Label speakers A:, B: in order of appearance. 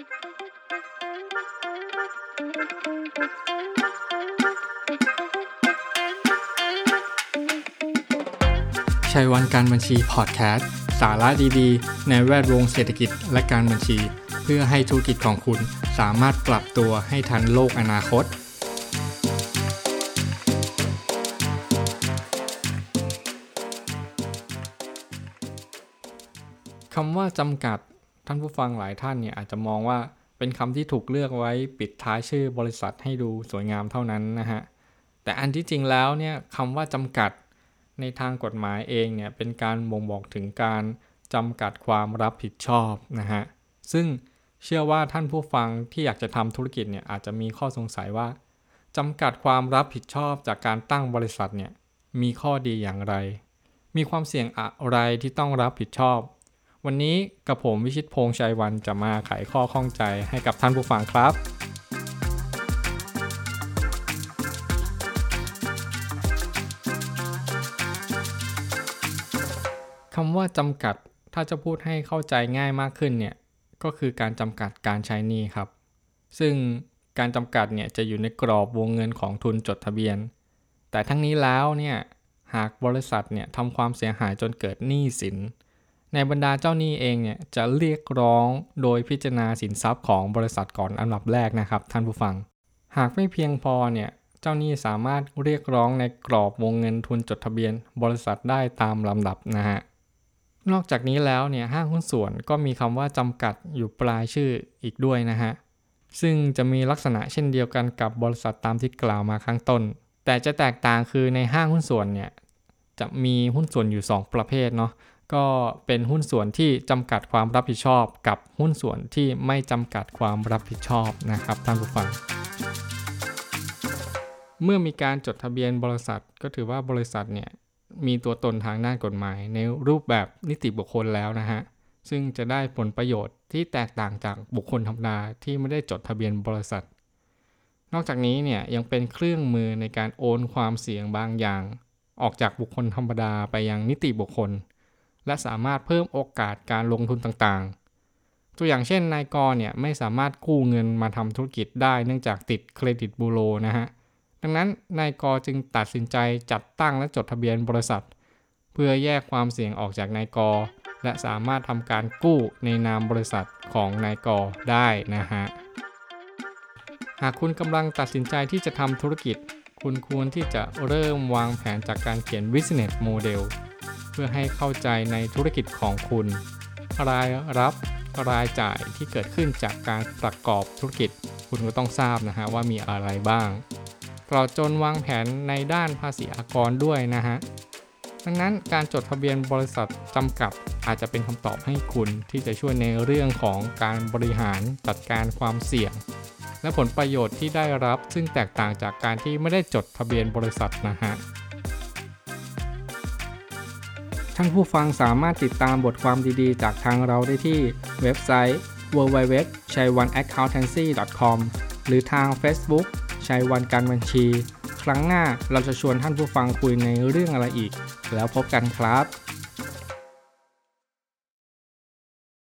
A: ชัยวันการบัญชีพอดแคสต์สาระดีๆ ในแวดวงเศรษฐกิจและการบัญชี เพื่อให้ธุรกิจของคุณสามารถปรับตัวให้ทันโลกอนาคต คำว่าจำกัด ท่านผู้ฟังหลายท่านเนี่ยอาจจะมองว่าเป็นคำที่ถูกเลือกไว้ปิดท้ายชื่อบริษัทให้ดูสวยงามเท่านั้นนะฮะ แต่อันที่จริงแล้วเนี่ยคำว่าจำกัดในทางกฎหมายเองเนี่ยเป็นการบ่งบอกถึงการจำกัดความรับผิดชอบนะฮะ ซึ่งเชื่อว่าท่านผู้ฟังที่อยากจะทำธุรกิจเนี่ยอาจจะมีข้อสงสัยว่าจำกัดความรับผิดชอบจากการตั้งบริษัทเนี่ยมีข้อดีอย่างไร มีความเสี่ยงอะไรที่ต้องรับผิดชอบ วันนี้กับผมวิชิตพงษ์ชัยวันจะมาไขข้อข้องใจให้กับท่านผู้ฟังครับ คำว่าจำกัดถ้าจะพูดให้เข้าใจง่ายมากขึ้นเนี่ย ก็คือการจำกัดการใช้หนี้ครับ ซึ่งการจำกัดเนี่ยจะอยู่ในกรอบวงเงินของทุนจดทะเบียน แต่ทั้งนี้แล้วเนี่ยหากบริษัทเนี่ยทำความเสียหายจนเกิดหนี้สิน ในบรรดาเจ้าหนี้เองเนี่ยจะเรียกร้องโดยพิจารณาสินทรัพย์ของบริษัทก่อนอันดับแรกนะครับ ท่านผู้ฟัง หากไม่เพียงพอเนี่ยเจ้าหนี้สามารถเรียกร้องในกรอบวงเงินทุนจดทะเบียน บริษัทได้ตามลำดับนะฮะนอกจากนี้แล้วเนี่ยห้างหุ้นส่วนก็มีคำว่าจำกัดอยู่ปลายชื่ออีกด้วยนะฮะซึ่งจะมีลักษณะเช่นเดียวกันกับบริษัทตามที่กล่าวมาข้างต้น แต่จะแตกต่างคือในห้างหุ้นส่วนเนี่ยจะมีหุ้นส่วนอยู่ 2 ประเภทเนาะ ก็เป็นหุ้นส่วนที่จำกัดความรับผิดชอบ กับหุ้นส่วนที่ไม่จำกัดความรับผิดชอบนะครับท่านผู้ฟัง เมื่อมีการจดทะเบียนบริษัท ก็ถือว่าบริษัทเนี่ยมีตัวตนทางด้านกฎหมาย ในรูปแบบนิติบุคคลแล้วนะฮะซึ่งจะได้ผลประโยชน์ที่แตกต่างจากบุคคลธรรมดาที่ไม่ได้จดทะเบียนบริษัท นอกจากนี้เนี่ยยังเป็นเครื่องมือในการโอนความเสี่ยงบางอย่าง ออกจากบุคคลธรรมดาไปยังนิติบุคคล และสามารถเพิ่มโอกาสการลงทุนต่างๆ ตัวอย่างเช่นนายกรเนี่ยไม่สามารถกู้เงินมาทำธุรกิจได้เนื่องจากติดเครดิตบูโรนะฮะ ดังนั้นนายกจึงตัดสินใจจัดตั้งและจดทะเบียนบริษัท เพื่อแยกความเสี่ยงออกจากนายกและสามารถทำการกู้ในนามบริษัทของนายกได้นะฮะ หากคุณกำลังตัดสินใจที่จะทำธุรกิจ คุณควรที่จะเริ่มวางแผนจากการเขียน business model พื่อให้เข้าใจในธุรกิจของคุณ รายรับรายจ่ายที่เกิดขึ้นจากการประกอบธุรกิจ คุณก็ต้องทราบนะฮะว่ามีอะไรบ้างตลอดจนวางแผนในด้านภาษีอากรด้วยนะฮะดังนั้นการจดทะเบียนบริษัทจำกัดอาจจะเป็นคำตอบให้คุณที่จะช่วยในเรื่องของการบริหารจัดการความเสี่ยง และผลประโยชน์ที่ได้รับซึ่งแตกต่างจากการที่ไม่ได้จดทะเบียนบริษัทนะฮะ ท่านผู้ฟังสามารถติดตามบทความดีๆ จากทางเราได้ที่เว็บไซต์ www c h a i w a n a c c o u n t a n c y com หรือทาง Facebook ชัยวันการบัญชี ครั้งหน้าเราจะชวนท่านผู้ฟังคุยในเรื่องอะไรอีก แล้วพบกันครับ